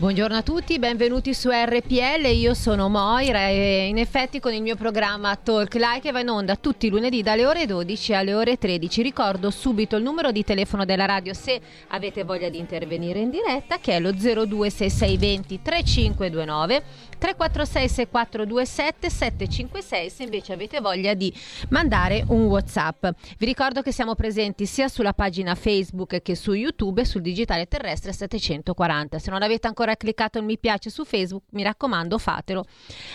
Buongiorno a tutti, benvenuti su RPL, io sono Moira e in effetti con il mio programma Talk Like che va in onda tutti i lunedì dalle ore 12 alle ore 13. Ricordo subito il numero di telefono della radio se avete voglia di intervenire in diretta che è lo 026620 3529 346 6427 756 se invece avete voglia di mandare un Whatsapp. Vi ricordo che siamo presenti sia sulla pagina Facebook che su YouTube e sul digitale terrestre 740. Se non avete ancora cliccato il mi piace su Facebook, mi raccomando, fatelo.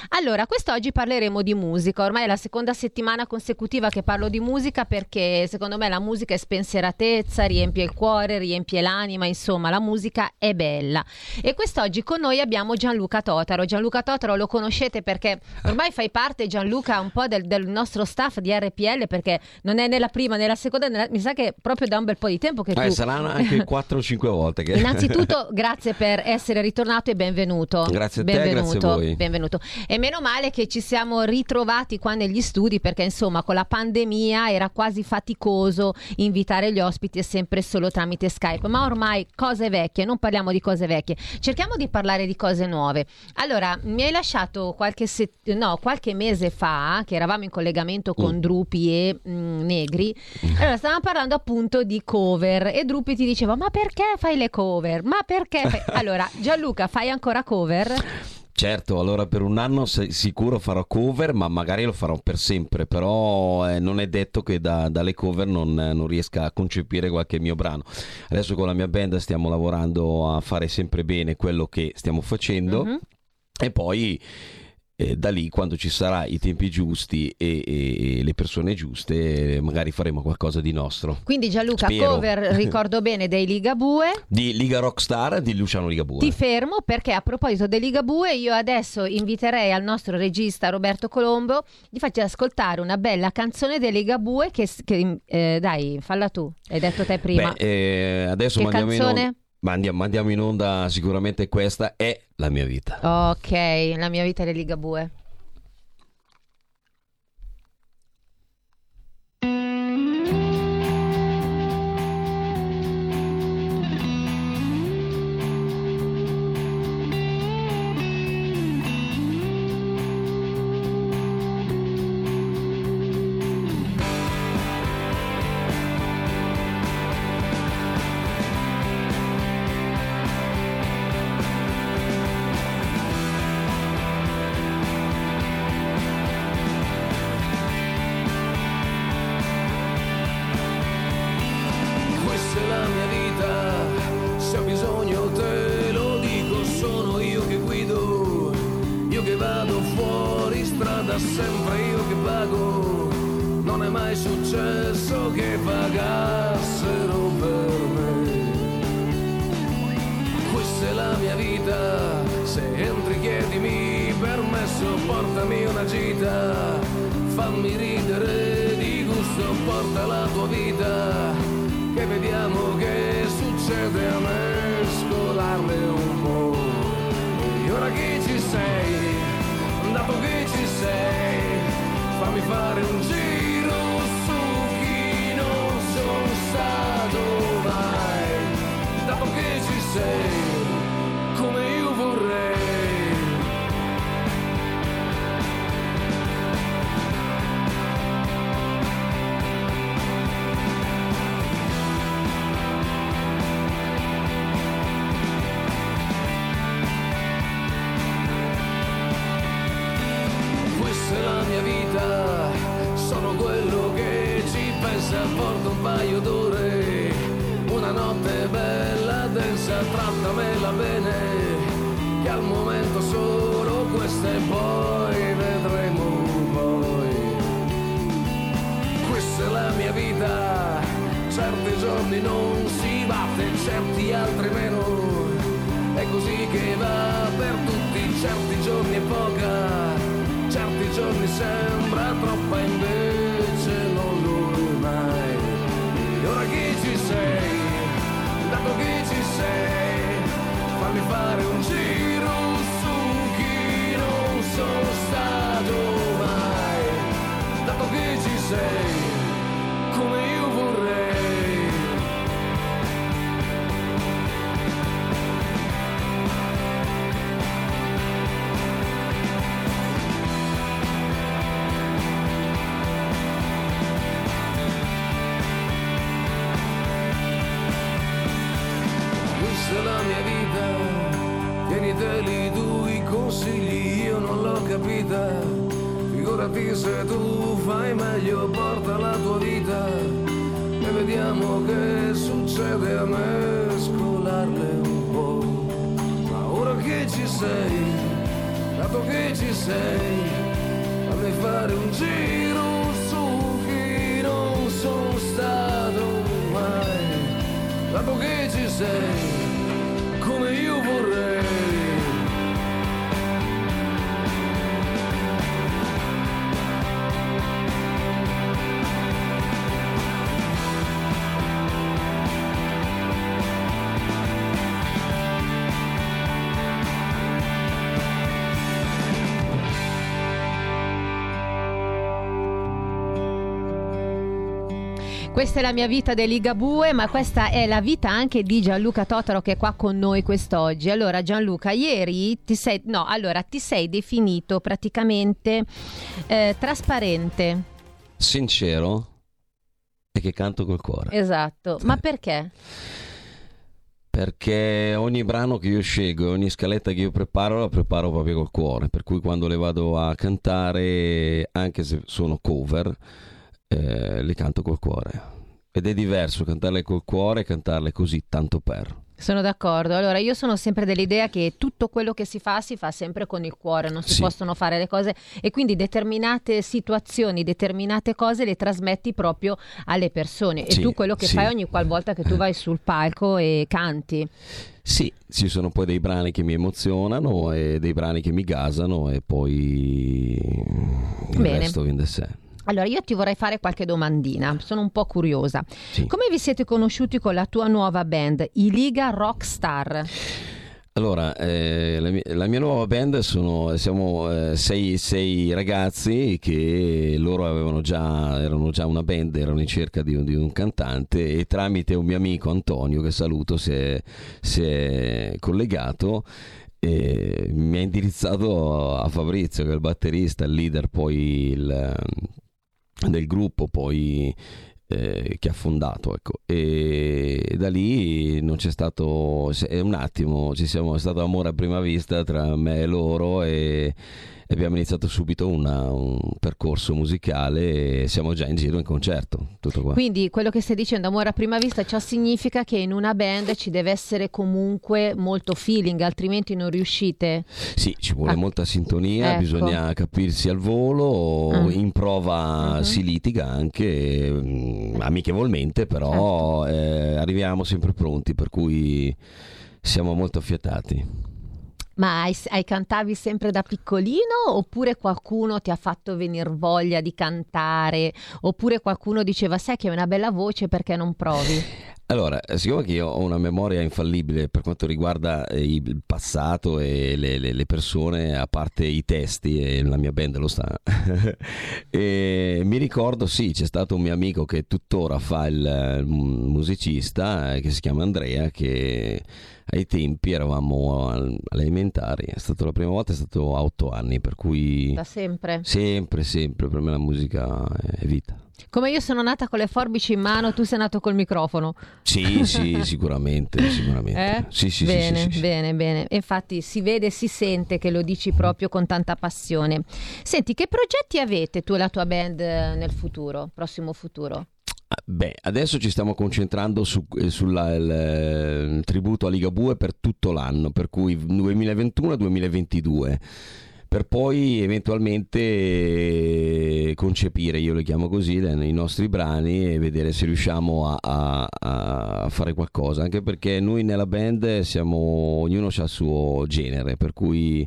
Allora, quest'oggi parleremo di musica. Ormai è la seconda settimana consecutiva che parlo di musica perché secondo me la musica è spensieratezza, riempie il cuore, riempie l'anima, insomma, la musica è bella. E quest'oggi con noi abbiamo Gianluca Totaro. Gianluca Totaro lo conoscete perché ormai fai parte Gianluca un po' del, del nostro staff di RPL perché non è nella prima né la seconda, nella, mi sa che proprio da un bel po' di tempo che eh, tu... saranno anche 4 o 5 volte. Che... Innanzitutto grazie per essere ritornato e benvenuto. Grazie a te, benvenuto, grazie a voi. Benvenuto. E meno male che ci siamo ritrovati qua negli studi perché insomma con la pandemia era quasi faticoso invitare gli ospiti sempre solo tramite Skype, ma ormai cose vecchie, non parliamo di cose vecchie, cerchiamo di parlare di cose nuove. Allora, mi hai lasciato qualche, set- no, qualche mese fa che eravamo in collegamento con Mm. Drupi e mm, Negri. Allora, stavamo parlando appunto di cover e Drupi ti diceva: Ma perché fai le cover? Ma perché? fai-" Allora, Gianluca, fai ancora cover? Certo, allora per un anno sicuro farò cover, ma magari lo farò per sempre, però eh, non è detto che da- dalle cover non, non riesca a concepire qualche mio brano. Adesso con la mia band stiamo lavorando a fare sempre bene quello che stiamo facendo Mhm. e poi eh, da lì quando ci sarà i tempi giusti e, e- e le persone giuste eh, magari faremo qualcosa di nostro. Quindi, Gianluca, Spero. cover, ricordo bene, dei Ligabue. Di Liga Rockstar di Luciano Ligabue. Ti fermo perché a proposito dei Ligabue io adesso inviterei al nostro regista Roberto Colombo di farci ascoltare una bella canzone dei Ligabue che, che eh, dai, falla tu, hai detto te prima. Beh, eh, adesso che mandiamo in canzone? onda. Mandiamo, mandiamo in onda sicuramente questa è la mia vita. Ok, la mia vita dei Ligabue. Strada, sempre io che pago, non è mai successo che pagassero per me. Questa è la mia vita, se entri chiedimi permesso, portami una gita, fammi ridere di gusto, porta la tua vita, che vediamo che succede a mescolarle un po'. E ora che ci sei, dato che ci sei, fammi fare un giro su chi non sono stato mai, dato che ci sei, certi non si batte, certi altri meno. È così che va per tutti, certi giorni è poca, certi giorni sembra troppa, invece non lo mai. E ora chi ci sei, dato che ci sei, fammi fare un giro su chi non sono stato mai. Dato che ci sei, come io vorrei. Vita. Figurati se tu fai meglio, porta la tua vita e vediamo che succede a mescolarle un po'. Ma ora che ci sei, dato che ci sei, fammi fare un giro su chi non sono stato mai. Dato che ci sei, come io vorrei. Questa è la mia vita di Ligabue, ma questa è la vita anche di Gianluca Totaro che è qua con noi quest'oggi. Allora Gianluca, ieri ti sei, no, allora, ti sei definito praticamente eh, trasparente. Sincero e che canto col cuore. Esatto, ma perché? Perché ogni brano che io scelgo, ogni scaletta che io preparo, la preparo proprio col cuore. Per cui quando le vado a cantare, anche se sono cover, eh, le canto col cuore. Ed è diverso cantarle col cuore e cantarle così, tanto per. Sono d'accordo. Allora, io sono sempre dell'idea che tutto quello che si fa si fa sempre con il cuore, non si Sì. possono fare le cose e quindi determinate situazioni, determinate cose le trasmetti proprio alle persone. E Sì, tu quello che sì. fai ogni qualvolta che tu vai sul palco e canti. Sì, ci sono poi dei brani che mi emozionano e dei brani che mi gasano e poi il Bene. resto viene da sé. Allora, io ti vorrei fare qualche domandina, sono un po' curiosa. Sì. Come vi siete conosciuti con la tua nuova band, i Liga Rockstar? Allora, eh, la, mia, la mia nuova band sono, siamo eh, sei, sei ragazzi che loro avevano già, erano già una band, erano in cerca di, un- di un cantante e tramite un mio amico Antonio, che saluto, si è, si è collegato e mi ha indirizzato a Fabrizio, che è il batterista, il leader poi il, del gruppo, poi eh, che ha fondato ecco. e da lì non c'è stato un attimo ci siamo è stato amore a prima vista tra me e loro e abbiamo iniziato subito una- un percorso musicale e siamo già in giro in concerto tutto qua Quindi quello che stai dicendo, amore a prima vista, ciò significa che in una band ci deve essere comunque molto feeling, altrimenti non riuscite. Sì, ci vuole Ah. molta sintonia, Ecco. bisogna capirsi al volo, Ah. in prova Mhm. si litiga anche mm, amichevolmente, però Certo. eh, arriviamo sempre pronti, per cui siamo molto affiatati. Ma hai, hai cantavi sempre da piccolino oppure qualcuno ti ha fatto venire voglia di cantare? Oppure qualcuno diceva sai che hai una bella voce perché non provi? Allora, eh, siccome che io ho una memoria infallibile per quanto riguarda eh, il passato e le, le- le persone, a parte i testi, e la mia band lo sta, e mi ricordo, sì, c'è stato un mio amico che tuttora fa il, eh, musicista, eh, che si chiama Andrea, che ai tempi eravamo al- alle elementari, è stata la prima volta, è stato a otto anni, per cui Da sempre. sempre, sempre, per me la musica è vita. Come io sono nata con le forbici in mano, tu sei nato col microfono. Sì, sì, sicuramente, sicuramente. Eh? Sì, sì, sì, bene, sì, sì, sì. bene, bene. Infatti si vede e si sente che lo dici proprio con tanta passione. Senti, che progetti avete tu e la tua band eh, nel futuro, prossimo futuro? Beh, adesso ci stiamo concentrando su, eh, sulla- il, eh, il tributo a Ligabue per tutto l'anno, per cui 2021-2022. Per poi eventualmente eh, concepire, io le chiamo così, i nostri brani e vedere se riusciamo a, a- a fare qualcosa. Anche perché noi nella band siamo, ognuno ha il suo genere, per cui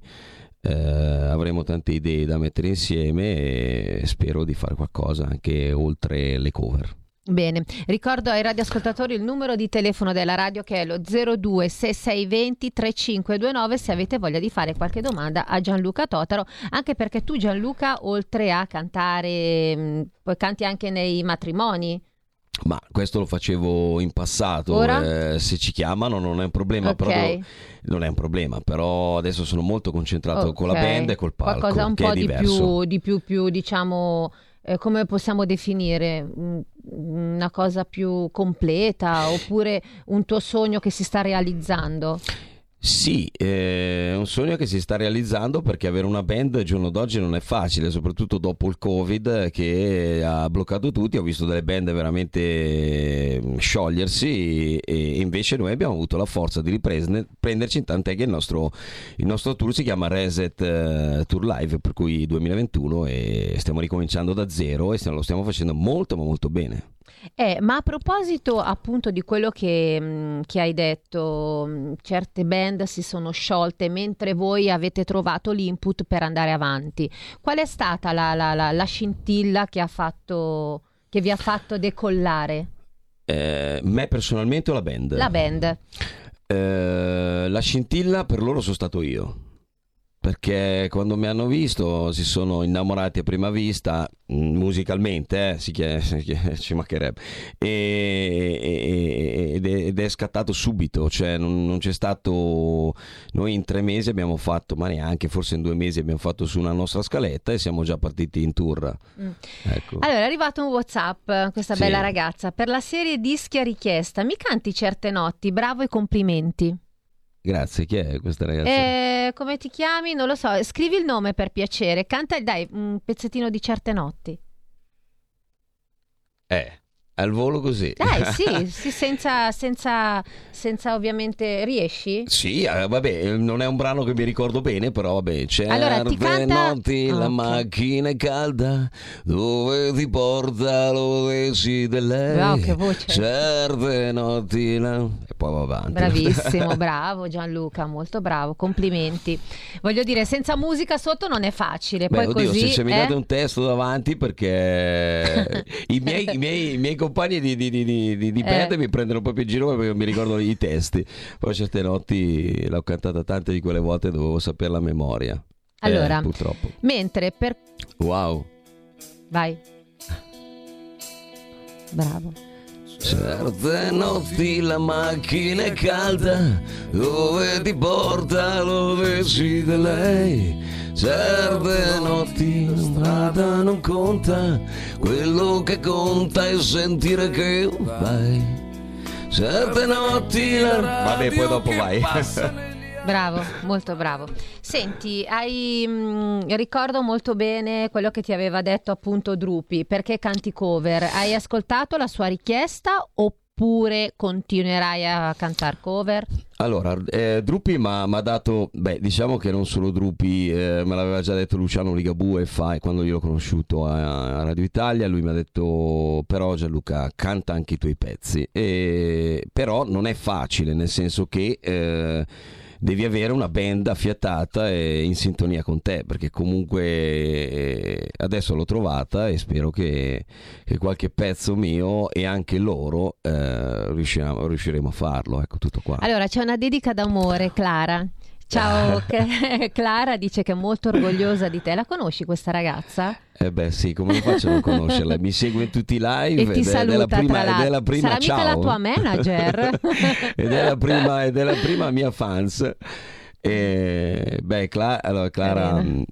eh, avremo tante idee da mettere insieme e spero di fare qualcosa anche oltre le cover. Bene, ricordo ai radioascoltatori il numero di telefono della radio che è lo 026620 3529 se avete voglia di fare qualche domanda a Gianluca Totaro, anche perché tu Gianluca oltre a cantare, mh, poi canti anche nei matrimoni. Ma questo lo facevo in passato, eh, se ci chiamano non è un problema, Ok. però non è un problema, però adesso sono molto concentrato con la band e col palco, Qualcosa un che po' di più, di più, più, diciamo, eh, come possiamo definire? Una cosa più completa oppure un tuo sogno che si sta realizzando? Sì, è un sogno che si sta realizzando perché avere una band al giorno d'oggi non è facile, soprattutto dopo il Covid che ha bloccato tutti. Ho visto delle band veramente mm, sciogliersi e invece noi abbiamo avuto la forza di riprenderci, tant'è che il nostro, il nostro tour si chiama Reset eh, Tour Live, per cui 2021 e stiamo ricominciando da zero e lo stiamo facendo molto ma molto bene. Eh, ma a proposito appunto di quello che, mm, che, hai detto, mm, certe band si sono sciolte mentre voi avete trovato l'input per andare avanti. Qual è stata la, la, la, la scintilla che, fatto, che, vi ha fatto decollare? Eh, me personalmente o la band? La band. Eh, la scintilla per loro sono stato io perché quando mi hanno visto si sono innamorati a prima vista mm, musicalmente eh, si chiede, ci mancherebbe e, ed, è, ed, è, scattato subito cioè non, non, c'è stato noi in tre mesi abbiamo fatto ma neanche forse in due mesi abbiamo fatto su una nostra scaletta e siamo già partiti in tour mm. ecco. allora è arrivato un whatsapp questa sì. bella ragazza per la serie dischi a richiesta mi canti certe notti bravo e complimenti Grazie, chi è questa ragazza? Eh, come ti chiami? Non lo so, scrivi il nome per piacere, canta, dai, un pezzettino di certe notti. Eh. Al volo così. Dai, sì, sì senza, senza, senza, ovviamente riesci? Sì, eh, vabbè, non è un brano che mi ricordo bene, però vabbè, c'è allora, ti canta... notti, la okay. macchina è calda, dove ti porta lo decide lei. Wow, che voce. Certe notti la... e poi va avanti. Bravissimo, bravo Gianluca, molto bravo, complimenti. Voglio dire, senza musica sotto non è facile, Beh, poi oddio, così... se, se mi date un testo davanti perché i miei, i miei, i miei compagni di, di, di, di, di eh. mi prendono proprio in giro perché mi ricordano i testi. Poi certe notti l'ho cantata tante di quelle volte dovevo sapere la memoria. Allora, eh, purtroppo. Mentre per... Wow. Vai. Bravo. Certe notti la macchina è calda, dove ti porta lo decide lei. Certe notti la strada non conta, quello che conta è sentire che vai. Certe notti la... Vabbè, poi dopo vai. Bravo, molto bravo. Senti, hai, mh, mm, ricordo molto bene quello che ti aveva detto appunto Drupi, perché canti cover. Hai ascoltato la sua richiesta oppure continuerai a cantare cover? Allora, eh, Drupi mi ha dato, beh, diciamo che non solo Drupi, eh, me l'aveva già detto Luciano Ligabue fa, quando io l'ho conosciuto a, a, Radio Italia, lui mi ha detto, però Gianluca, canta anche i tuoi pezzi, e, però non è facile, nel senso che... Eh, devi avere una band affiatata e in sintonia con te, perché comunque eh, adesso l'ho trovata e spero che, che qualche pezzo mio e anche loro eh, riusciremo a farlo. Ecco tutto qua. Allora c'è una dedica d'amore, Clara. Ciao Clara, dice che è molto orgogliosa di te. La conosci questa ragazza? Eh beh sì, come faccio a non conoscerla? Mi segue in tutti i live e ti saluta, è della prima, ed è la prima Sarà ciao. la tua manager. ed, è la prima, ed è la prima mia fans. E, beh, Cla- allora, Clara... Mm,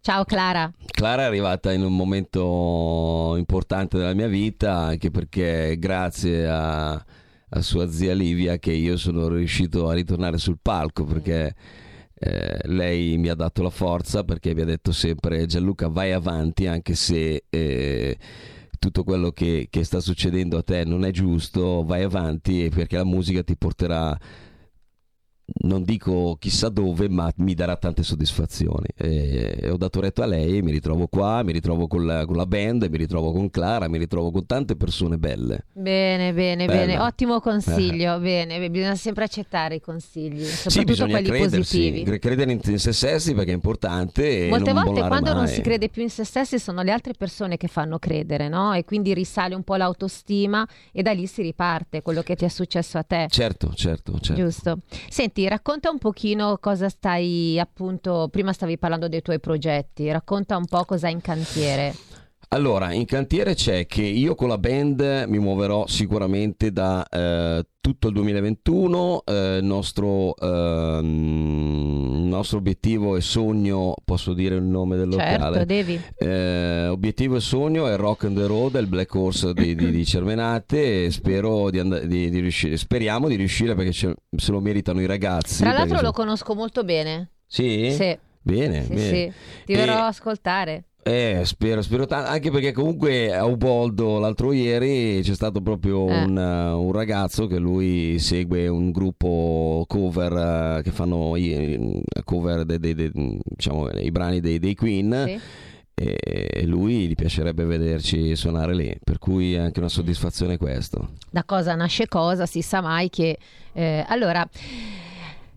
ciao Clara. Clara è arrivata in un momento importante della mia vita, anche perché grazie a a sua zia Livia che io sono riuscito a ritornare sul palco perché eh, lei mi ha dato la forza perché mi ha detto sempre Gianluca vai avanti anche se eh, tutto quello che, che sta succedendo a te non è giusto, vai avanti perché la musica ti porterà non dico chissà dove, ma mi darà tante soddisfazioni. E ho dato retto a lei, mi ritrovo qua, mi ritrovo con la, con la, band, mi ritrovo con Clara, mi ritrovo con tante persone belle. Bene, bene, Bella. bene, ottimo consiglio. Eh. Bene, bisogna sempre accettare i consigli, soprattutto sì, quelli positivi. Credere in, in, se stessi perché è importante. Molte volte quando mai. non si crede più in se stessi sono le altre persone che fanno credere, no? E quindi risale un po' l'autostima e da lì si riparte quello che ti è successo a te. Certo, certo, certo. Giusto. Senti, Senti, racconta un pochino cosa stai appunto, prima stavi parlando dei tuoi progetti, racconta un po' cosa hai in cantiere. Allora, in cantiere c'è che io con la band mi muoverò sicuramente da eh, tutto il 2021. Eh, il nostro, ehm, nostro obiettivo e sogno, posso dire il nome del locale? Certo, devi. Eh, obiettivo e sogno è Rock and the Road, il Black Horse di, di, di Cervenate. E spero di, and- di, di riuscire, speriamo di riuscire perché ce- se lo meritano i ragazzi. Tra l'altro lo sono- conosco molto bene. Sì? Sì, Bene, sì, bene. sì. Ti E- verrò a ascoltare. Eh, spero, spero tanto, anche perché comunque a Uboldo l'altro ieri c'è stato proprio Eh. un, uh, un ragazzo che lui segue un gruppo cover uh, che fanno i cover dei, dei- dei- diciamo, i brani dei, dei Queen Sì. e lui gli piacerebbe vederci suonare lì, per cui è anche una soddisfazione questo. Da cosa nasce cosa, si sa mai che... eh, allora...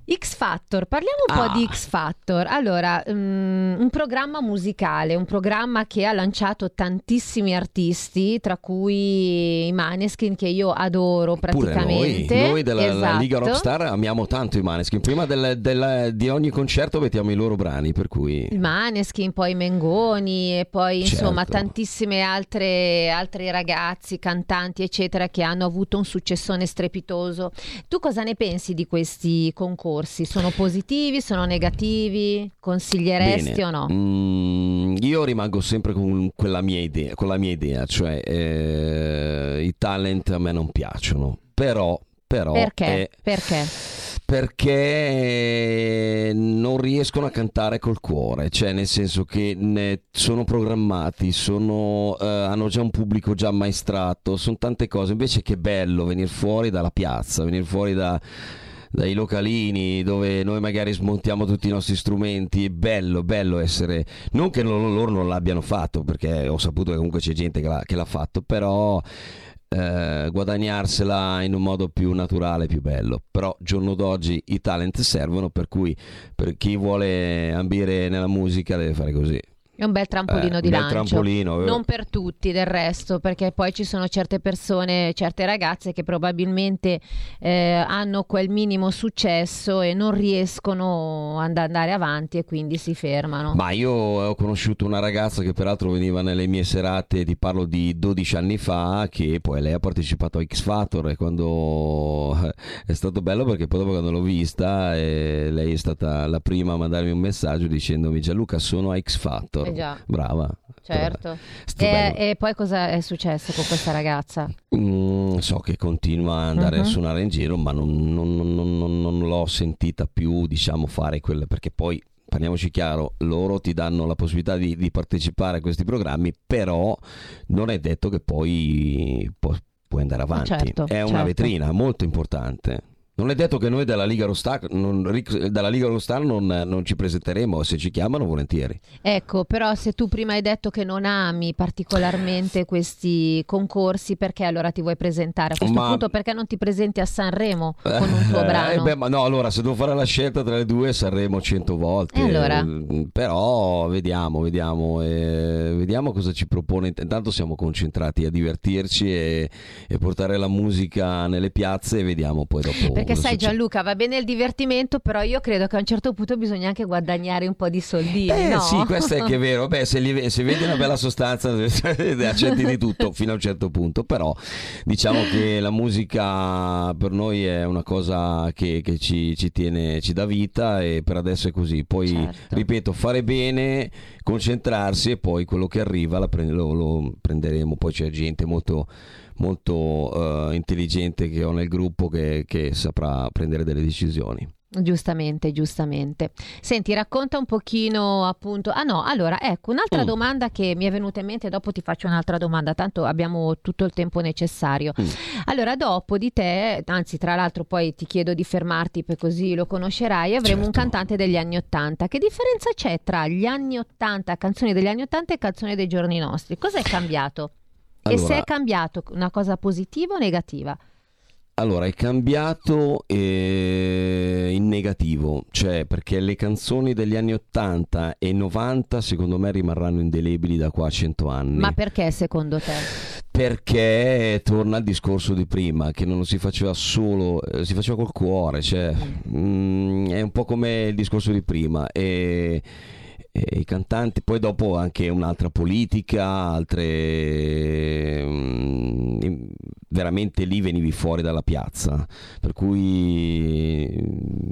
X Factor, parliamo un Ah. po' di X Factor. Allora, mm, un programma musicale, un programma che ha lanciato tantissimi artisti, tra cui i Maneskin che io adoro Pure noi, praticamente. noi della la Esatto. Liga Rockstar amiamo tanto i Maneskin, prima del- del- di ogni concerto mettiamo i loro brani, per cui... Il Maneskin, poi Mengoni e poi insomma Certo. tantissime altre altri ragazzi, cantanti eccetera che hanno avuto un successone strepitoso. Tu cosa ne pensi di questi concorsi? Sono positivi, sono negativi? Consiglieresti Bene. o no? Mm, io rimango sempre con quella mia idea, con la mia idea, cioè eh, i talent a me non piacciono, però, però Perché? è- Perché? perché non riescono a cantare col cuore, cioè nel senso che sono programmati, sono, eh, hanno già un pubblico già ammaestrato, sono tante cose, invece che bello venire fuori dalla piazza, venire fuori da dai localini dove noi magari smontiamo tutti i nostri strumenti, è bello, bello essere, non che loro, non l'abbiano fatto, perché ho saputo che comunque c'è gente che l'ha, che l'ha fatto, però eh, guadagnarsela in un modo più naturale, più bello. Però giorno d'oggi i talent servono, per cui per chi vuole ambire nella musica deve fare così. È un bel trampolino Eh, di bel lancio. trampolino, eh. Non per tutti del resto, perché poi ci sono certe persone, certe ragazze che probabilmente eh, hanno quel minimo successo e non riescono ad andare avanti e quindi si fermano. Ma io ho conosciuto una ragazza che peraltro veniva nelle mie serate, ti parlo di 12 anni fa, che poi lei ha partecipato a X Factor e quando è stato bello perché poi dopo quando l'ho vista eh, lei è stata la prima a mandarmi un messaggio dicendomi Gianluca sono a X Factor. Eh già. Brava. Certo. E, bello. e poi cosa è successo con questa ragazza? Mm, so che continua ad andare Mhm. a suonare in giro, ma non, non- non- non- l'ho sentita più, diciamo, fare quella perché poi. Parliamoci chiaro, loro ti danno la possibilità di, di partecipare a questi programmi, però non è detto che poi pu- puoi andare avanti. certo, è una certo. vetrina molto importante. Non è detto che noi dalla Liga Rostar non, dalla Liga Rostar non, non ci presenteremo, se ci chiamano volentieri. Ecco, però se tu prima hai detto che non ami particolarmente questi concorsi, perché allora ti vuoi presentare? A questo Ma- punto perché non ti presenti a Sanremo con un tuo Eh, brano? beh, ma no, allora se devo fare la scelta tra le due saremo cento volte. E allora? Eh, Però vediamo, vediamo, eh, vediamo cosa ci propone. Intanto siamo concentrati a divertirci e, e portare la musica nelle piazze e vediamo poi dopo. Perché cosa sai succede. Gianluca, va bene il divertimento, però io credo che a un certo punto bisogna anche guadagnare un po' di soldini, Eh no? sì, questo è che è vero. Beh, se, li- se vedi una bella sostanza accetti di tutto fino a un certo punto, però diciamo che la musica per noi è una cosa che, che ci, ci tiene, ci dà vita e per adesso è così. Poi, Certo. ripeto, fare bene, concentrarsi e poi quello che arriva la pre- lo, lo prenderemo. Poi c'è gente molto molto eh, intelligente che ho nel gruppo che, che saprà prendere delle decisioni. Giustamente, giustamente. Senti, racconta un pochino appunto. Ah no, allora, ecco, un'altra Mm. domanda che mi è venuta in mente, dopo ti faccio un'altra domanda, tanto abbiamo tutto il tempo necessario. Mm. Allora, dopo di te, anzi, tra l'altro poi ti chiedo di fermarti per così lo conoscerai, avremo un Certo. cantante degli anni Ottanta. Che differenza c'è tra gli anni Ottanta, canzoni degli anni Ottanta e canzoni dei giorni nostri? Cos'è cambiato? E se Allora- è cambiato una cosa positiva o negativa? Allora, è cambiato eh, in negativo, cioè perché le canzoni degli anni 80 e 90 secondo me rimarranno indelebili da qua a 100 anni. Ma perché secondo te? Perché torna al discorso di prima, che non si faceva solo, eh, si faceva col cuore, cioè mm, è un po' come il discorso di prima. E, e i cantanti, poi dopo anche un'altra politica, altre mm, veramente lì venivi fuori dalla piazza, per cui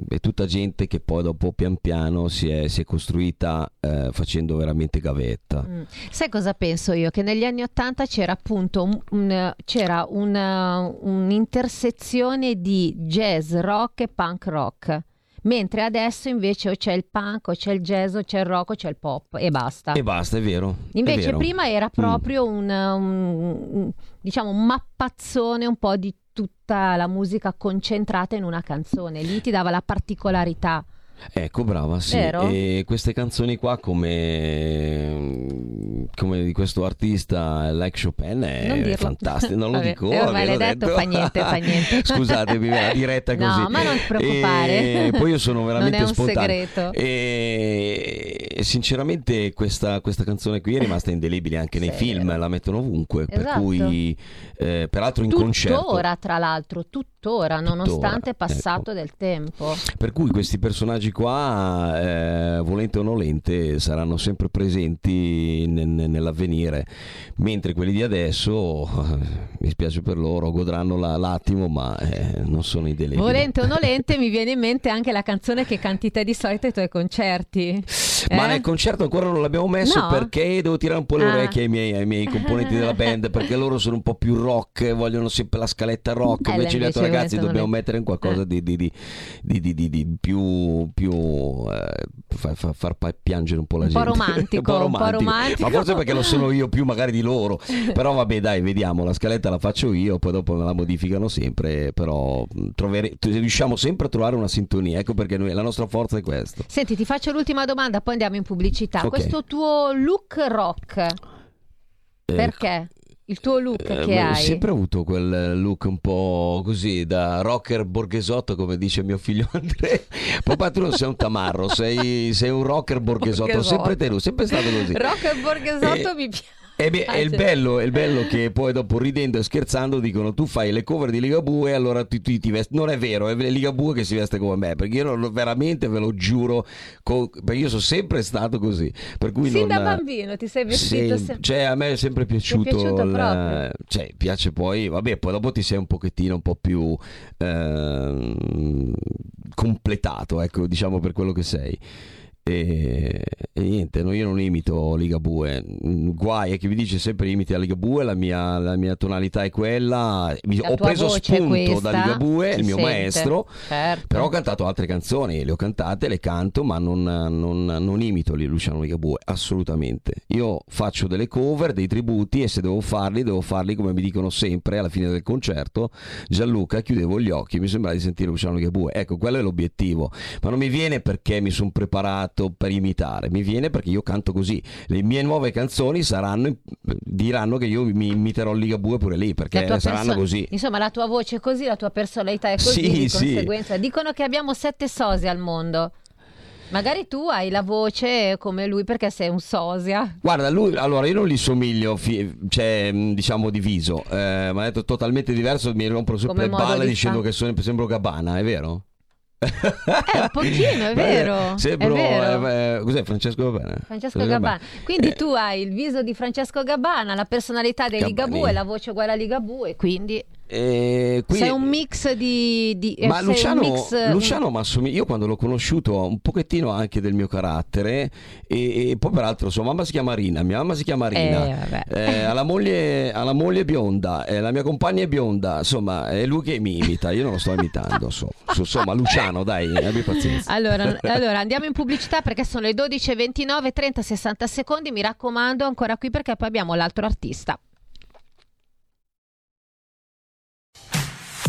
è tutta gente che poi dopo pian piano si è, si è costruita eh, facendo veramente gavetta. Mm. Sai cosa penso io? Che negli anni Ottanta c'era appunto un, un, c'era una, un'intersezione di jazz, rock e punk rock mentre adesso invece o c'è il punk o c'è il jazz o c'è il rock o c'è il pop e basta. E basta, è vero. Invece è vero. prima era mm. proprio mm. un, un, un, diciamo, un mappazzone un po' di tutta la musica concentrata in una canzone, lì ti dava la particolarità. Ecco, brava, sì. Vero? E queste canzoni qua, come, come di questo artista, like Chopin, è fantastico. Non lo Vabbè, dico. Eh, l'hai detto, fa niente, fa niente. Scusatemi, la diretta così. No, ma non ti preoccupare. E poi io sono veramente non è un spontaneo. segreto. E sinceramente questa, questa, canzone qui è rimasta indelebile anche nei sì, film, la mettono ovunque. Esatto. Per cui, eh, peraltro in tuttora, concerto. Tuttora, tra l'altro, tuttora, nonostante è passato ecco. del tempo. Per cui questi personaggi qua, eh, volente o nolente, saranno sempre presenti n- nell'avvenire, mentre quelli di adesso, mi spiace per loro, godranno la- l'attimo, ma eh, non sono indelebili. Volente o nolente, mi viene in mente anche la canzone che canti te di solito ai tuoi concerti. Ma eh? nel concerto ancora non l'abbiamo messo No? perché devo tirare un po' le Ah. orecchie ai miei, ai miei componenti della band perché loro sono un po' più rock, vogliono sempre la scaletta rock, Eh, invece gli altri ragazzi dobbiamo nolente. mettere in qualcosa Eh. di, di- di- di- più, più eh, fa- fa- far pa- piangere un po' la Un po' gente. romantico, un po' romantico. Ma forse perché lo sono io più magari di loro. Però vabbè dai, vediamo, la scaletta la faccio io, poi dopo me la modificano sempre, però mh, trovere- riusciamo sempre a trovare una sintonia, ecco perché noi, la nostra forza è questa. Senti, ti faccio l'ultima domanda, poi andiamo in pubblicità. Ok. Questo tuo look rock, Eh, perché? Il tuo look Eh, che ma ho hai? sempre avuto quel look un po' così da rocker borghesotto come dice mio figlio Andrea papà tu non sei un tamarro sei, sei un rocker borghesotto Borghesotto. sempre tenuto sempre stato così Rock e borghesotto Eh, mi piace. E beh, è, il bello, è il bello che poi dopo ridendo e scherzando dicono tu fai le cover di Ligabue e allora tu, tu ti vesti non è vero è Ligabue che si veste come me perché io non, veramente ve lo giuro co- perché io sono sempre stato così per cui Sin non, da bambino ti sei vestito Sem- se- cioè a me è sempre piaciuto, piaciuto il- proprio? cioè piace poi vabbè poi dopo ti sei un pochettino un po' più ehm, completato ecco diciamo per quello che sei e, e niente, no, io non imito Ligabue. Mm, Guai è che mi dice sempre imiti a Ligabue, la mia, la mia tonalità è quella. Mi- ho preso spunto questa, da Ligabue, il mio sente, maestro. certo. Però ho cantato altre canzoni, le ho cantate, le canto, ma non, non, non imito Luciano Ligabue, assolutamente. Io faccio delle cover, dei tributi e se devo farli, devo farli come mi dicono sempre alla fine del concerto. Gianluca, chiudevo gli occhi, mi sembra di sentire Luciano Ligabue. Ecco, quello è l'obiettivo. Ma non mi viene perché mi sono preparato per imitare, mi viene perché io canto così. Le mie nuove canzoni saranno, diranno che io mi imiterò Ligabue pure lì, perché saranno perso- così. Insomma, la tua voce è così, la tua personalità è così, Sì, di sì. conseguenza. Dicono che abbiamo sette sosi al mondo. Magari tu hai la voce come lui perché sei un sosia. Guarda, lui, allora io non gli somiglio, fi- cioè, mh, diciamo di viso, eh, mi ha detto totalmente diverso, mi rompo Come sempre le balle di dicendo che sono, sembro Gabbana, è vero? Eh, un pochino, è vero, Sembro, è vero. eh, eh, cos'è Francesco Gabbana? Francesco Gabbana. Quindi Eh, tu hai il viso di Francesco Gabbana, la personalità dei Gabbani. Ligabue, la voce uguale a Ligabue, quindi eh, qui- sei un mix di... di eh, Ma sei Luciano, mix, Luciano mi assomiglia- io quando l'ho conosciuto un pochettino anche del mio carattere e, e poi peraltro sua mamma si chiama Rina, mia mamma si chiama Rina, Eh, vabbè. eh, ha la moglie, ha la moglie bionda, eh, la mia compagna è bionda, insomma è lui che mi imita, io non lo sto imitando, so- insomma Luciano dai, abbi pazienza. Allora, allora, andiamo in pubblicità perché sono le 12.29, 30, 60 secondi. Mi raccomando, ancora qui perché poi abbiamo l'altro artista.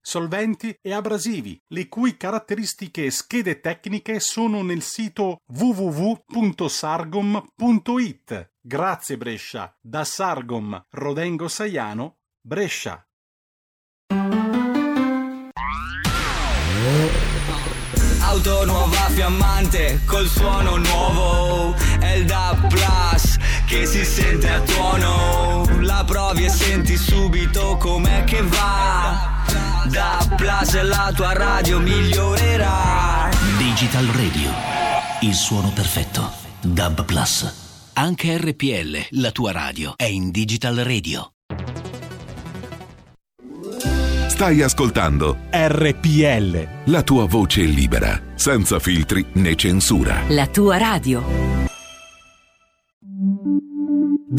solventi e abrasivi, le cui caratteristiche e schede tecniche sono nel sito www.sargom.it. Grazie Brescia, da Sargom Rodengo Saiano, Brescia. Auto nuova fiammante col suono nuovo DAB Plus che si sente a tuono La provi e senti subito com'è che va DAB Plus la tua radio migliorerà Digital Radio, il suono perfetto. DAB Plus. Anche RPL, la tua radio, è in Digital Radio. Stai ascoltando RPL. la tua voce libera, senza filtri né censura. La tua radio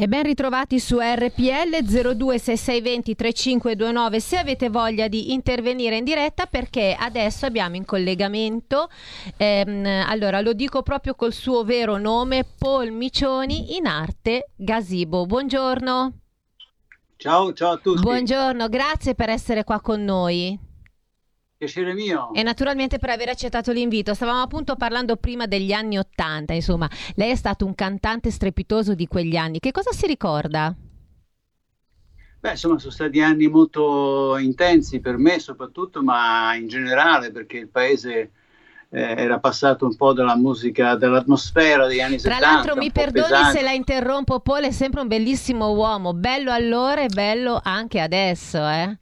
E ben ritrovati su RPL 026620 3529 se avete voglia di intervenire in diretta perché adesso abbiamo in collegamento, ehm, allora lo dico proprio col suo vero nome, Paul Micioni in arte Gasibo. Buongiorno. Ciao, ciao a tutti. Buongiorno, grazie per essere qua con noi. Piacere mio. E naturalmente per aver accettato l'invito. Stavamo appunto parlando prima degli anni Ottanta, insomma, lei è stato un cantante strepitoso di quegli anni. Che cosa si ricorda? Beh, insomma, sono stati anni molto intensi per me soprattutto, ma in generale perché il paese eh, era passato un po' dalla musica, dall'atmosfera degli anni Tra 70. l'altro un mi perdoni pesante. se la interrompo, Paul è sempre un bellissimo uomo, bello allora e bello anche adesso, eh?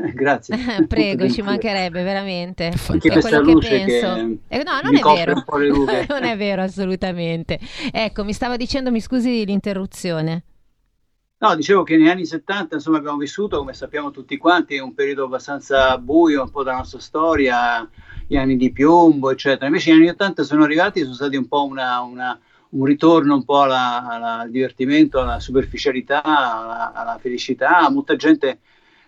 Grazie. Prego, ci mancherebbe veramente. Anche È quello che penso. che Eh, no, non è vero. non è vero assolutamente. Ecco, mi stava dicendo, mi scusi l'interruzione. No, dicevo che negli anni 70 insomma, abbiamo vissuto, come sappiamo tutti quanti, un periodo abbastanza buio un po' della nostra storia, gli anni di piombo, eccetera. Invece gli anni 80 sono arrivati e sono stati un po' una- una- un ritorno un po' alla- alla- al divertimento, alla superficialità, alla, alla felicità. Molta gente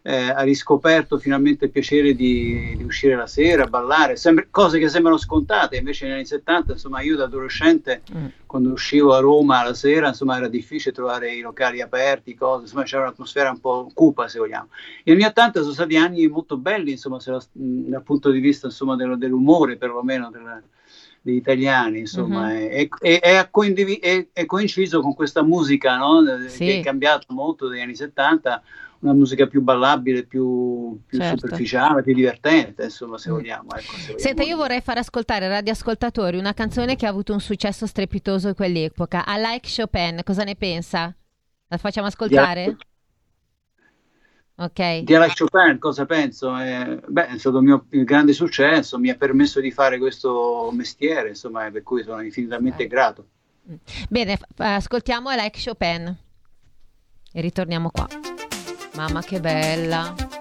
eh, ha riscoperto finalmente il piacere di, di uscire la sera, ballare, sempre- cose che sembrano scontate, invece negli anni 70, insomma, io da adolescente Mm. quando uscivo a Roma la sera, insomma, era difficile trovare i locali aperti, cose, insomma, c'era un'atmosfera un po' cupa, se vogliamo. Gli anni 80 sono stati anni molto belli, insomma, la- mh, dal punto di vista, insomma, dello- dell'umore, perlomeno, del- degli italiani, insomma, e, e- e ha condivi- e- è coinciso con questa musica, no? Sì. Che è cambiata molto dagli anni 70, una musica più ballabile, più, più Certo. superficiale, più divertente, insomma, se vogliamo. Ecco, se Senta, vogliamo. io vorrei far ascoltare ai radioascoltatori una canzone che ha avuto un successo strepitoso in quell'epoca. I Like Chopin, cosa ne pensa? La facciamo ascoltare? Ok. Di Alex Chopin, cosa penso? Eh, beh, è stato il mio il grande successo, mi ha permesso di fare questo mestiere, insomma, per cui sono infinitamente Eh. grato. Bene, f- ascoltiamo Like Chopin e ritorniamo qua. Mamma che bella.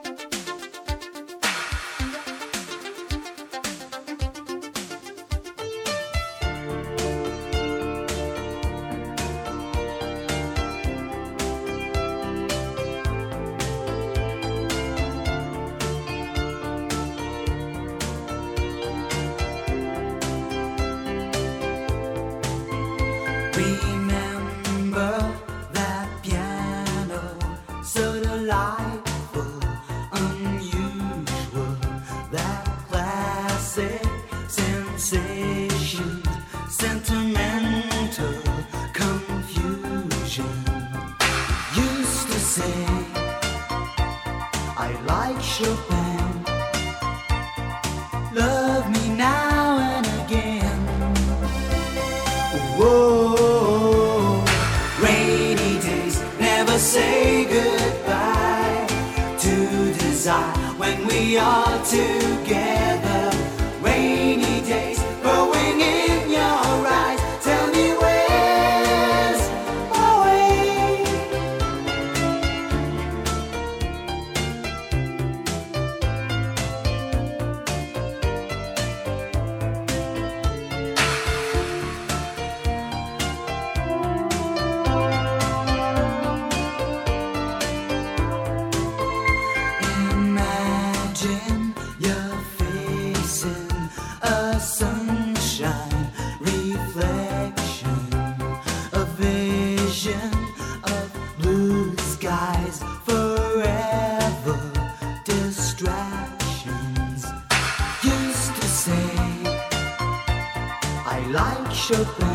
Like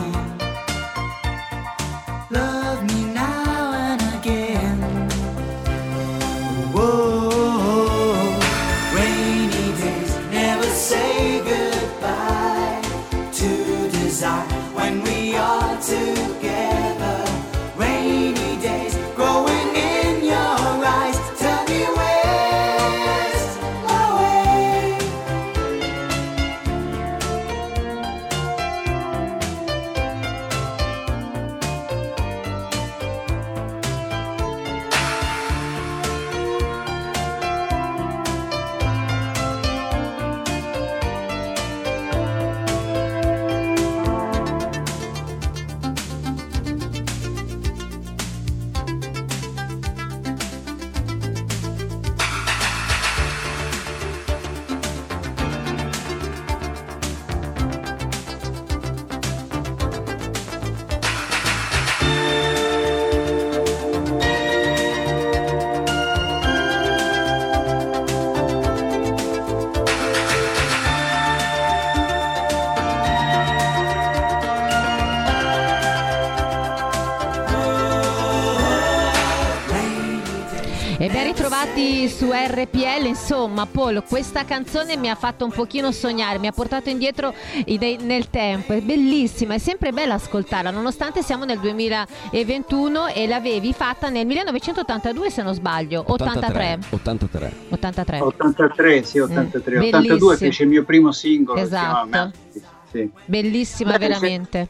su RPL, insomma Paul, questa canzone mi ha fatto un pochino sognare, mi ha portato indietro nel tempo, è bellissima, è sempre bella ascoltarla, nonostante siamo nel 2021 e l'avevi fatta nel 1982 se non sbaglio, 83. 83. 83. 83, sì, 83. Mm, 82 bellissimo. fece il mio primo singolo. Esatto. Sì. Bellissima Beh, se- veramente.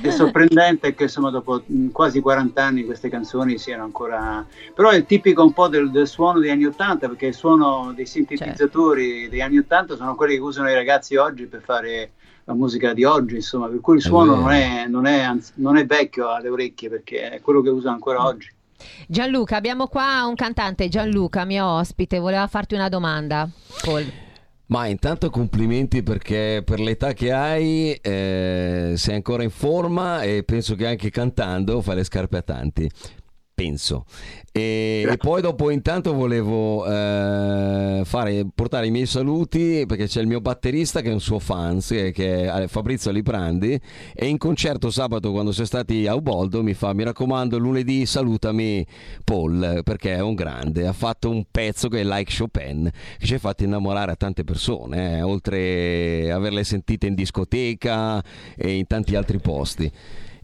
È sorprendente che insomma dopo mh, quasi 40 anni queste canzoni siano ancora... Però è tipico un po' del, del suono degli anni 80 perché il suono dei sintetizzatori degli anni 80 sono quelli che usano i ragazzi oggi per fare la musica di oggi, insomma, per cui il suono non è, non, è, non è vecchio alle orecchie perché è quello che usano ancora oggi. Gianluca, abbiamo qua un cantante, Gianluca, mio ospite, voleva farti una domanda. Paul. Ma intanto complimenti perché per l'età che hai eh, sei ancora in forma e penso che anche cantando fai le scarpe a tanti. Penso. E, e poi dopo intanto volevo eh, fare, portare i miei saluti perché c'è il mio batterista che è un suo fans che, è Fabrizio Liprandi e in concerto sabato quando siamo stati a Uboldo mi fa mi raccomando lunedì salutami Paul perché è un grande ha fatto un pezzo che è like Chopin che ci ha fatto innamorare a tante persone eh, oltre averle sentite in discoteca e in tanti altri posti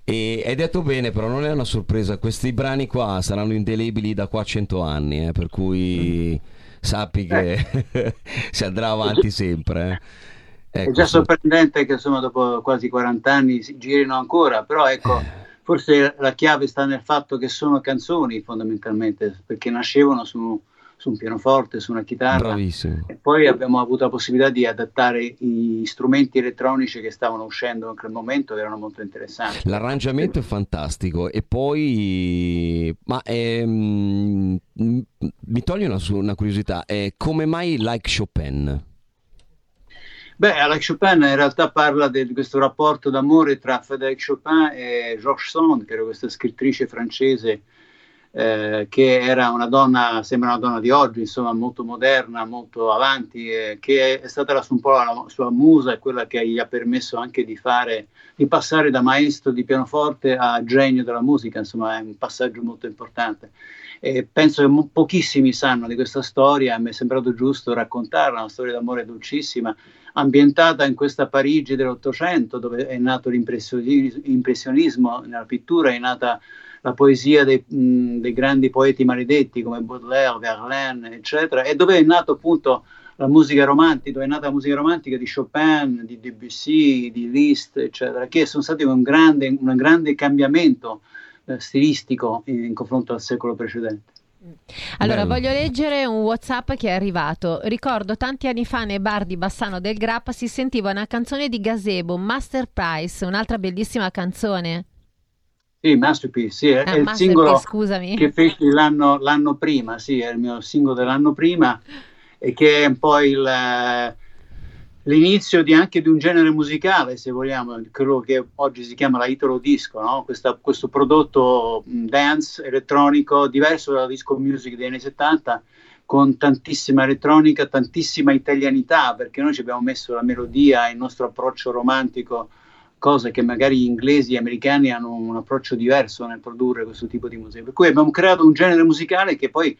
e hai detto bene, però non è una sorpresa. Questi brani qua saranno indelebili da qua a 100 anni, eh, per cui sappi che si andrà avanti sempre. eh. è Ecco, già sono- sorprendente che insomma dopo quasi 40 anni si girino ancora, però ecco, forse la chiave sta nel fatto che sono canzoni fondamentalmente, perché nascevano su, su un pianoforte, su una chitarra. Bravissimo. E poi abbiamo avuto la possibilità di adattare gli strumenti elettronici che stavano uscendo in quel momento, che erano molto interessanti. L'arrangiamento è fantastico e poi, ma ehm, mi toglie una, una curiosità, eh, come mai like Chopin? Beh, Alex Chopin in realtà parla di questo rapporto d'amore tra Frédéric Chopin e Georges Sand, che era questa scrittrice francese eh, che era una donna, sembra una donna di oggi, insomma, molto moderna, molto avanti, eh, che è stata la, un po' la sua musa e quella che gli ha permesso anche di fare, di passare da maestro di pianoforte a genio della musica, insomma, è un passaggio molto importante. E penso che mo- pochissimi sanno di questa storia, mi è sembrato giusto raccontarla, una storia d'amore dolcissima, ambientata in questa Parigi dell'Ottocento, dove è nato l'impressionismo nella pittura, è nata la poesia dei, mh, dei grandi poeti maledetti come Baudelaire, Verlaine, eccetera, e dove è nato appunto la musica romantica, dove è nata la musica romantica di Chopin, di Debussy, di Liszt, eccetera, che sono stati un grande, un grande cambiamento eh, stilistico in, in confronto al secolo precedente. Allora, Bello. voglio leggere un WhatsApp che è arrivato. Ricordo tanti anni fa nei bar di Bassano del Grappa si sentiva una canzone di Gazebo, Master Price, un'altra bellissima canzone. Sì, Masterpiece, sì, è, Ah, il singolo scusami. che feci l'anno, l'anno prima, sì, è il mio singolo dell'anno prima e che è un po' il, eh, l'inizio di, anche di un genere musicale, se vogliamo, quello che oggi si chiama la Italo Disco, no? Questa- questo prodotto dance elettronico diverso dalla disco music degli anni 70 con tantissima elettronica, tantissima italianità, perché noi ci abbiamo messo la melodia, il nostro approccio romantico, cose che magari gli inglesi e gli americani hanno un approccio diverso nel produrre questo tipo di musica. Per cui abbiamo creato un genere musicale che poi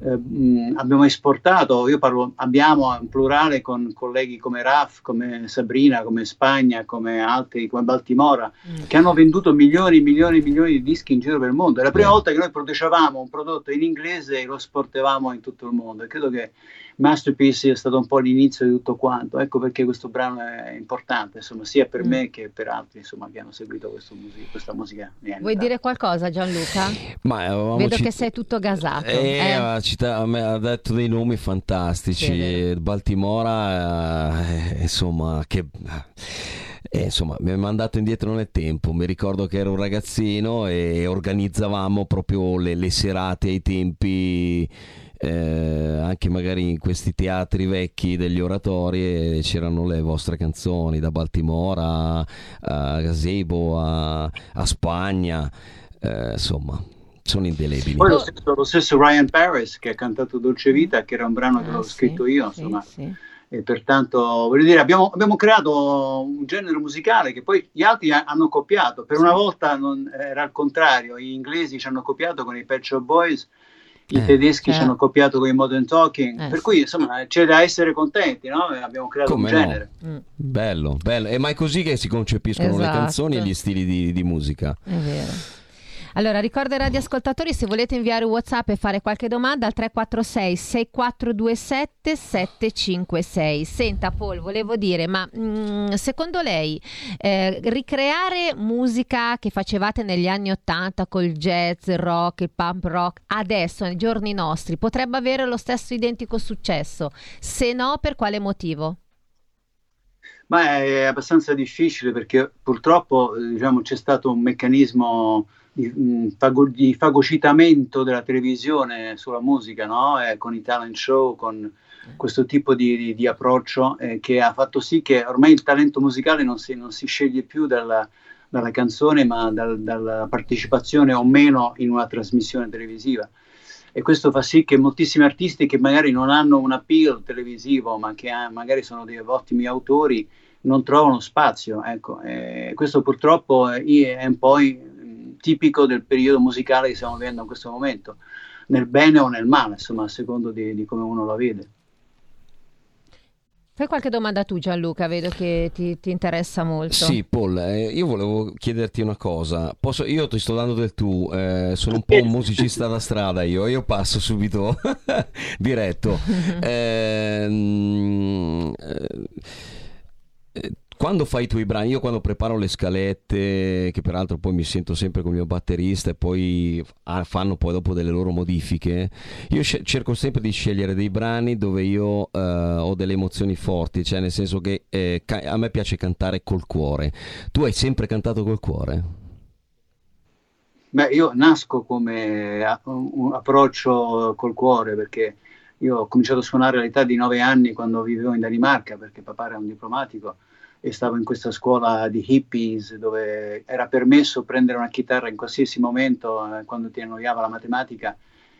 eh, mh, abbiamo esportato, io parlo, abbiamo in plurale con colleghi come Raf, come Sabrina, come Spagna, come altri, come Baltimora, che hanno venduto milioni e milioni e milioni di dischi in giro per il mondo. È la prima volta che noi producevamo un prodotto in inglese e lo esportavamo in tutto il mondo. E credo che Masterpiece sia stato un po' l'inizio di tutto quanto. Ecco perché questo brano è importante, insomma, sia per Mm. me che per altri insomma, che hanno seguito questo music- questa musica. anni Vuoi 80. dire qualcosa Gianluca? Ma avevamo Vedo cit- che sei tutto gasato. Eh, eh. ha cita- ha detto dei nomi fantastici. Sì, è. Baltimora, eh, insomma, che. eh, insomma, mi ha mandato indietro nel tempo. Mi ricordo che ero un ragazzino e organizzavamo proprio le, le serate ai tempi. Eh, anche magari in questi teatri vecchi degli oratori e c'erano le vostre canzoni da Baltimora a, a Gazebo a, a Spagna eh, insomma sono indelebili Poi lo stesso, lo stesso Ryan Paris che ha cantato Dolce Vita, che era un brano che Ah, avevo sì, scritto io, sì, insomma. sì. E pertanto, voglio dire, abbiamo, abbiamo creato un genere musicale che poi gli altri ha- hanno copiato. Per una volta non- era al contrario, gli inglesi ci hanno copiato con i Pet Shop Boys, i Eh, tedeschi ci certo. hanno copiato con i Modern Talking, Eh, per cui insomma c'è da essere contenti, no? Abbiamo creato Come un no? genere. Mm, bello bello e ma è così che si concepiscono le Esatto. canzoni e gli stili di, di musica è vero. Allora, ricordo ai radioascoltatori se volete inviare un WhatsApp e fare qualche domanda al 346 6427 756. Senta Paul, volevo dire, ma mm, secondo lei eh, ricreare musica che facevate negli anni 80 col jazz, il rock, il pump rock, adesso nei giorni nostri potrebbe avere lo stesso identico successo? Se no, per quale motivo? Ma è abbastanza difficile perché purtroppo eh, diciamo, c'è stato un meccanismo di, mh, fago- di fagocitamento della televisione sulla musica, no? Eh, con i talent show, con questo tipo di, di- di approccio eh, che ha fatto sì che ormai il talento musicale non si, non si sceglie più dalla, dalla canzone, ma dal- dalla partecipazione o meno in una trasmissione televisiva. E questo fa sì che moltissimi artisti che magari non hanno un appeal televisivo, ma che ha- magari sono dei ottimi autori, non trovano spazio. Ecco. E questo purtroppo è, è un po' tipico del periodo musicale che stiamo vivendo in questo momento, nel bene o nel male, insomma, a secondo di, di come uno la vede. Fai qualche domanda tu Gianluca, vedo che ti, ti interessa molto. Sì, Paul, eh, io volevo chiederti una cosa. Posso- io ti sto dando del tu, eh, sono un po' un musicista da strada io, io passo subito diretto. Ehm, eh, eh, quando fai i tuoi brani, io quando preparo le scalette, che peraltro poi mi sento sempre con il mio batterista e poi fanno poi dopo delle loro modifiche, io cerco sempre di scegliere dei brani dove io eh, ho delle emozioni forti, cioè nel senso che eh, a me piace cantare col cuore. Tu hai sempre cantato col cuore? Beh, io nasco come approccio col cuore perché io ho cominciato a suonare all'età di nove anni quando vivevo in Danimarca perché papà era un diplomatico e stavo in questa scuola di hippies dove era permesso prendere una chitarra in qualsiasi momento eh, quando ti annoiava la matematica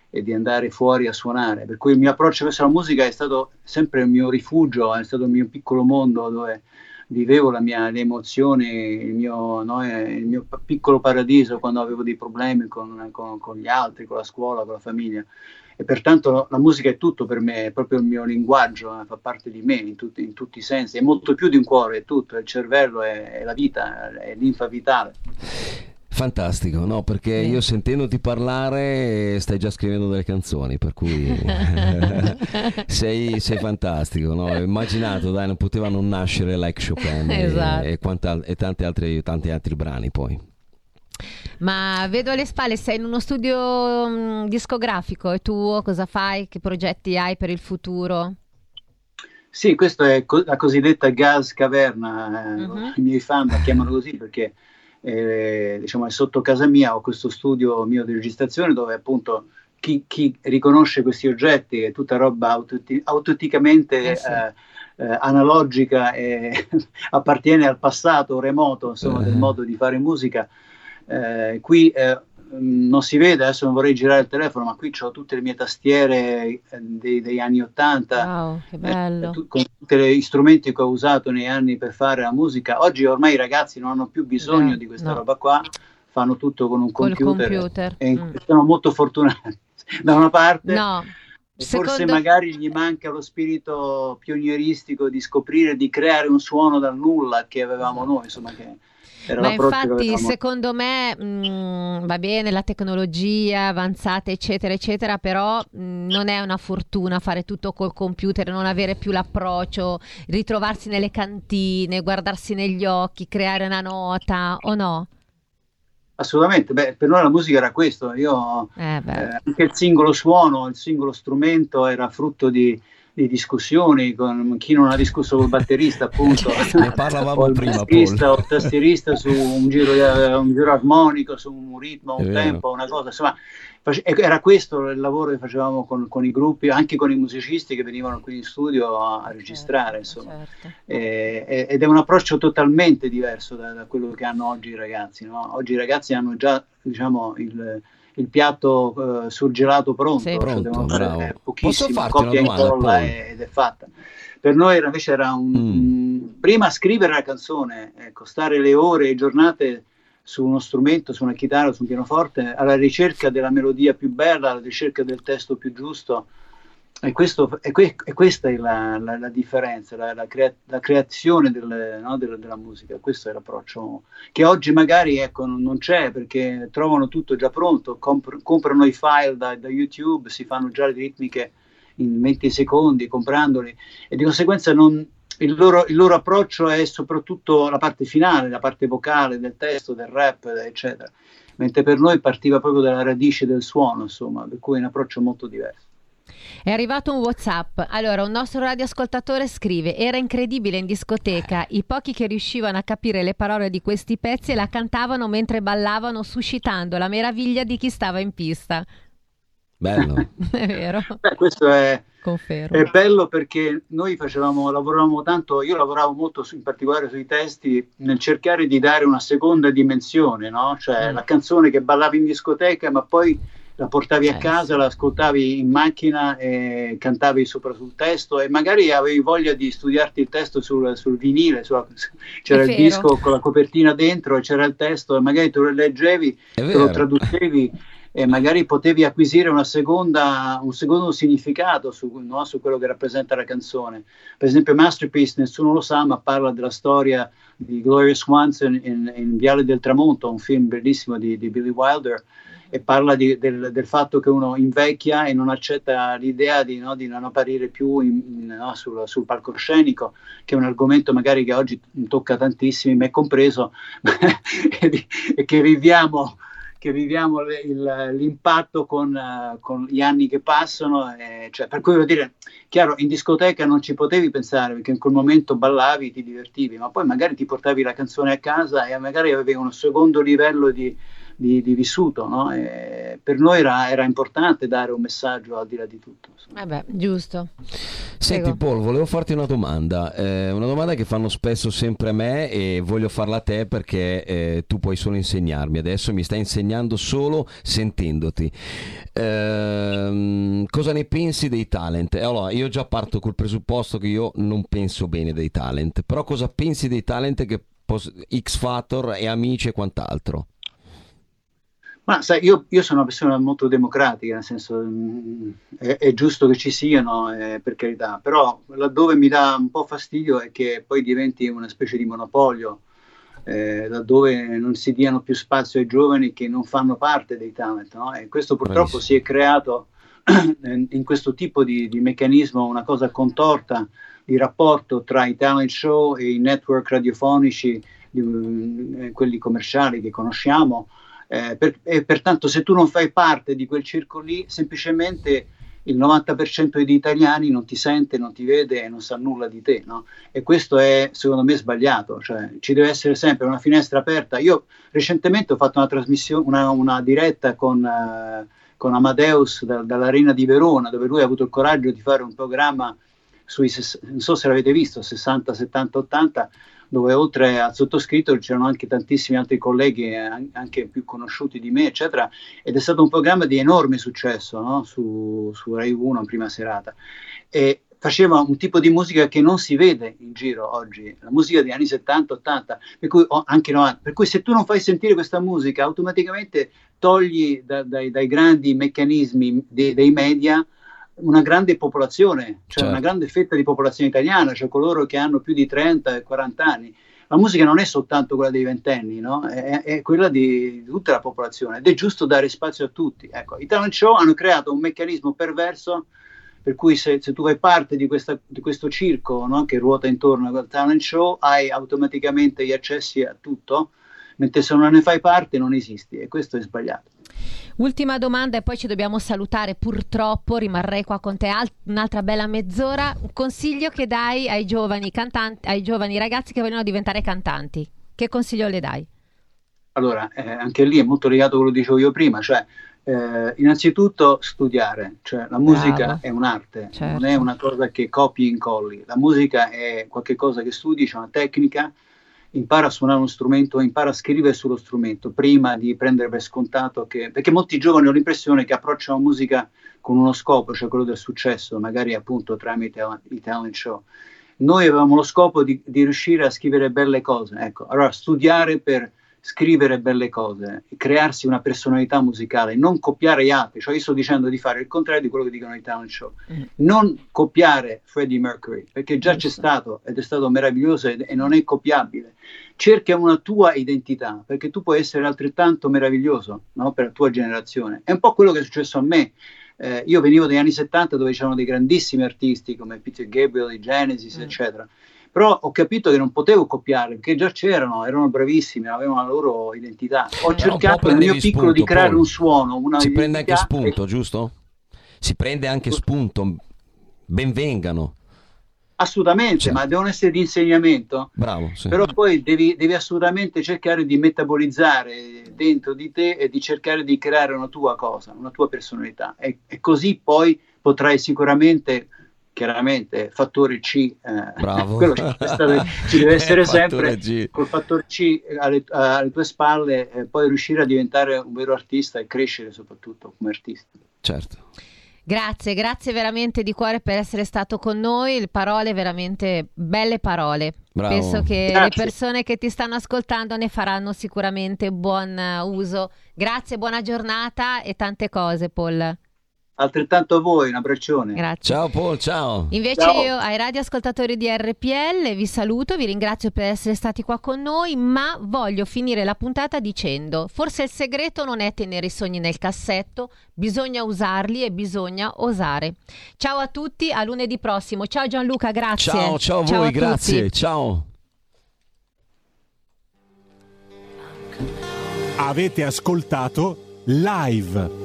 e di andare fuori a suonare. Per cui il mio approccio verso la musica è stato sempre il mio rifugio, è stato il mio piccolo mondo dove vivevo mia, le emozioni, il mio, no, eh, il mio piccolo paradiso quando avevo dei problemi con, con- con gli altri, con la scuola, con la famiglia. E pertanto la musica è tutto per me, è proprio il mio linguaggio, eh, fa parte di me in tutti, in tutti i sensi, è molto più di un cuore, è tutto, è il cervello, è, è la vita, è l'infa vitale. Fantastico, no, perché io sentendoti parlare stai già scrivendo delle canzoni, per cui sei, sei fantastico, no? Immaginato, dai, non poteva non nascere like Chopin e- Esatto. e, quanta- e tanti, altri, tanti altri brani poi. Ma vedo alle spalle, sei in uno studio mm, discografico, è tuo, cosa fai? Che progetti hai per il futuro? Sì, questa è co- la cosiddetta gas caverna, eh, Mhm. i miei fan la chiamano così perché eh, diciamo, è sotto casa mia, ho questo studio mio di registrazione dove appunto chi, chi riconosce questi oggetti è tutta roba autenti- autenticamente Eh sì. eh, eh, analogica e appartiene al passato remoto insomma, del Eh. modo di fare musica. Eh, qui eh, non si vede, adesso non vorrei girare il telefono, ma qui ho tutte le mie tastiere eh, dei- degli anni 80 Wow, eh, con tutti gli strumenti che ho usato nei anni per fare la musica. Oggi ormai i ragazzi non hanno più bisogno di questa no. roba qua, fanno tutto con un computer, computer, e mm. sono molto fortunati. Da una parte, No, e forse secondo- magari gli manca lo spirito pionieristico di scoprire, di creare un suono dal nulla che avevamo noi, insomma, che era Ma infatti, avevamo. secondo me, mh, va bene la tecnologia avanzata, eccetera, eccetera, però mh, non è una fortuna fare tutto col computer, non avere più l'approccio, ritrovarsi nelle cantine, guardarsi negli occhi, creare una nota, o no? Assolutamente, beh, per noi la musica era questo, io Eh, eh, anche il singolo suono, il singolo strumento era frutto di, di discussioni con chi non ha discusso col batterista, appunto, Ne parlavamo o il prima, o il tastierista su un giro, di- un giro armonico, su un ritmo, È un vero. tempo, una cosa, insomma, face- era questo il lavoro che facevamo con, con i gruppi, anche con i musicisti che venivano qui in studio a, a registrare, insomma. Certo. Eh, eh, ed è un approccio totalmente diverso da, da quello che hanno oggi i ragazzi. no? Oggi i ragazzi hanno già diciamo, il, il piatto eh, surgelato pronto, Sì. cioè Pronto, devono fare pochissimo, copia e incolla ed è fatta. Per noi era, invece era un, Mm. prima scrivere la canzone, ecco, stare le ore e giornate su uno strumento, su una chitarra, su un pianoforte, alla ricerca della melodia più bella, alla ricerca del testo più giusto. E, questo, e, que- e questa è la, la- la differenza, la, la crea- creazione del- no, della, della musica. Questo è l'approccio che oggi magari ecco, non, non c'è perché trovano tutto già pronto, compr- comprano i file da, da YouTube, si fanno già le ritmiche in 20 secondi comprandoli e di conseguenza non- il, loro, il loro approccio è soprattutto la parte finale, la parte vocale del testo, del rap, eccetera. Mentre per noi partiva proprio dalla radice del suono, insomma, per cui è un approccio molto diverso. È arrivato un WhatsApp. Allora, un nostro radioascoltatore scrive: Era incredibile in discoteca. I pochi che riuscivano a capire le parole di questi pezzi la cantavano mentre ballavano, suscitando la meraviglia di chi stava in pista. Bello. È vero, Beh, questo è, confermo. È bello perché noi facevamo, lavoravamo tanto, io lavoravo molto su- in particolare sui testi nel cercare di dare una seconda dimensione, no? Cioè Mm. la canzone che ballavi in discoteca, ma poi la portavi a Eh, casa, la ascoltavi in macchina e cantavi sopra sul testo e magari avevi voglia di studiarti il testo sul, sul vinile, sulla- c'era il disco con la copertina dentro e c'era il testo e magari tu lo leggevi te lo traducevi e magari potevi acquisire una seconda, un secondo significato su, no, su quello che rappresenta la canzone. Per esempio, Masterpiece, nessuno lo sa, ma parla della storia di Gloria Swanson in, in Viale del Tramonto, un film bellissimo di, di Billy Wilder, e parla di- del, del fatto che uno invecchia e non accetta l'idea di, no, di non apparire più in- in- no, sul, sul palcoscenico, che è un argomento magari che oggi tocca tantissimi, me compreso, e, che viviamo che viviamo le- il- l'impatto con, eh, con gli anni che passano, eh, cioè, per cui vuol dire, chiaro, in discoteca non ci potevi pensare perché in quel momento ballavi, ti divertivi, ma poi magari ti portavi la canzone a casa e magari avevi un secondo livello di, di- di vissuto, no? E per noi era, era importante dare un messaggio al di là di tutto. Eh beh, giusto. Senti Prego. Paul, volevo farti una domanda, eh, una domanda che fanno spesso sempre a me e voglio farla a te perché eh, tu puoi solo insegnarmi, adesso mi stai insegnando solo sentendoti. Ehm, cosa ne pensi dei talent? E Allora, io già parto col presupposto che io non penso bene dei talent, però cosa pensi dei talent che pos- X Factor e amici e quant'altro? Ma sai, io, io sono una persona molto democratica, nel senso mm, è, è giusto che ci siano, eh, per carità, però laddove mi dà un po' fastidio è che poi diventi una specie di monopolio eh, laddove non si diano più spazio ai giovani che non fanno parte dei talent. No? E questo purtroppo Bravissimo. si è creato in questo tipo di, di meccanismo una cosa contorta di rapporto tra i talent show e i network radiofonici, di- eh, quelli commerciali che conosciamo. Eh, per- e pertanto se tu non fai parte di quel circo lì, semplicemente il 90% degli italiani non ti sente, non ti vede e non sa nulla di te, no? E questo è secondo me sbagliato, cioè ci deve essere sempre una finestra aperta. Io recentemente ho fatto una trasmissione, una, una diretta con, eh, con Amadeus da- dall'Arena di Verona, dove lui ha avuto il coraggio di fare un programma sui, non so se l'avete visto, 60, 70, 80, dove oltre al sottoscritto c'erano anche tantissimi altri colleghi, eh, an- anche più conosciuti di me, eccetera, ed è stato un programma di enorme successo no? su, su Rai 1 in prima serata. E faceva un tipo di musica che non si vede in giro oggi, la musica degli anni 70, 80, per cui, anche 90, per cui se tu non fai sentire questa musica, automaticamente togli da- dai, dai grandi meccanismi de- dei media una grande popolazione, cioè Certo. una grande fetta di popolazione italiana, cioè coloro che hanno più di 30 e 40 anni. La musica non è soltanto quella dei ventenni, no? è, è quella di tutta la popolazione ed è giusto dare spazio a tutti. Ecco, I talent show hanno creato un meccanismo perverso per cui se, se tu fai parte di, questa- di questo circo no? che ruota intorno al talent show hai automaticamente gli accessi a tutto, mentre se non ne fai parte non esisti e questo è sbagliato. Ultima domanda e poi ci dobbiamo salutare. Purtroppo rimarrei qua con te al- un'altra bella mezz'ora. Un consiglio che dai ai giovani cantanti, ai giovani ragazzi che vogliono diventare cantanti. Che consiglio le dai? Allora, eh, anche lì è molto legato a quello che dicevo io prima, cioè eh, innanzitutto studiare, cioè la musica Bravo. è un'arte, Certo. non è una cosa che copi e incolli, la musica è qualcosa che studi, c'è una tecnica, impara a suonare uno strumento, impara a scrivere sullo strumento prima di prendere per scontato che, perché molti giovani hanno l'impressione che approcciano musica con uno scopo, cioè quello del successo, magari appunto tramite i talent show. Noi avevamo lo scopo di, di riuscire a scrivere belle cose, ecco, allora studiare per scrivere belle cose, crearsi una personalità musicale, non copiare gli altri, cioè io sto dicendo di fare il contrario di quello che dicono i talent show, non copiare Freddie Mercury, perché già c'è stato ed è stato meraviglioso ed- e non è copiabile. Cerca una tua identità, perché tu puoi essere altrettanto meraviglioso no? per la tua generazione. È un po' quello che è successo a me. Eh, io venivo dagli anni 70 dove c'erano dei grandissimi artisti come Peter Gabriel, i Genesis, eccetera. Però ho capito che non potevo copiarli perché già c'erano, erano bravissimi, avevano la loro identità. Ho po' cercato nel mio piccolo di spunto, creare Paul. un suono, una Si prende anche identità e- spunto, giusto? Si prende anche spunto. Benvengano. Assolutamente, Certo. ma devono essere di insegnamento. Bravo, sì. Però poi devi, devi assolutamente cercare di metabolizzare dentro di te e di cercare di creare una tua cosa, una tua personalità. E, e così poi potrai sicuramente, chiaramente, fattore C, eh, Bravo. quello ci deve, stare- ci deve essere Fattore sempre G. col fattore C alle, alle tue spalle, e poi riuscire a diventare un vero artista e crescere soprattutto come artista. Certo. Grazie, grazie veramente di cuore per essere stato con noi. Le parole veramente belle parole. Bravo. Penso che Grazie. le persone che ti stanno ascoltando ne faranno sicuramente buon eh, uso. Grazie, buona giornata e tante cose, Paul. Altrettanto a voi, un abbraccione. Grazie. Ciao Paul, ciao. Invece Ciao. io ai radioascoltatori di RPL vi saluto, vi ringrazio per essere stati qua con noi, ma voglio finire la puntata dicendo, forse il segreto non è tenere i sogni nel cassetto, bisogna usarli e bisogna osare. Ciao a tutti, a lunedì prossimo. Ciao Gianluca, grazie. Ciao, ciao a voi, tutti. grazie. Ciao. Avete ascoltato live